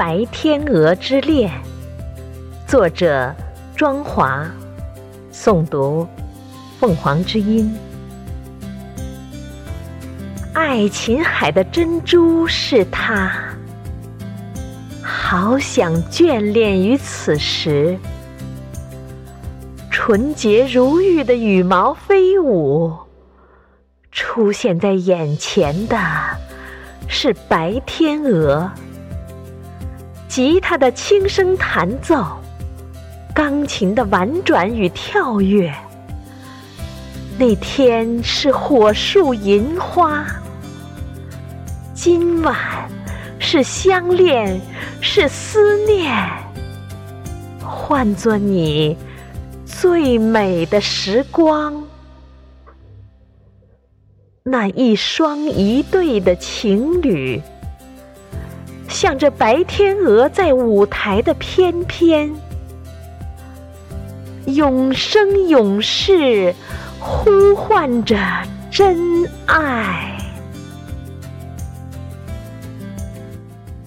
白天鹅之恋》，作者庄华，诵读凤凰之音。爱琴海的珍珠是它，好想眷恋于此时。纯洁如玉的羽毛飞舞，出现在眼前的是白天鹅。吉他的轻声弹奏，钢琴的婉转与跳跃。那天是火树银花，今晚是相恋，是思念，换作你最美的时光。那一双一对的情侣。向着白天鹅在舞台的翩翩，永生永世呼唤着真爱。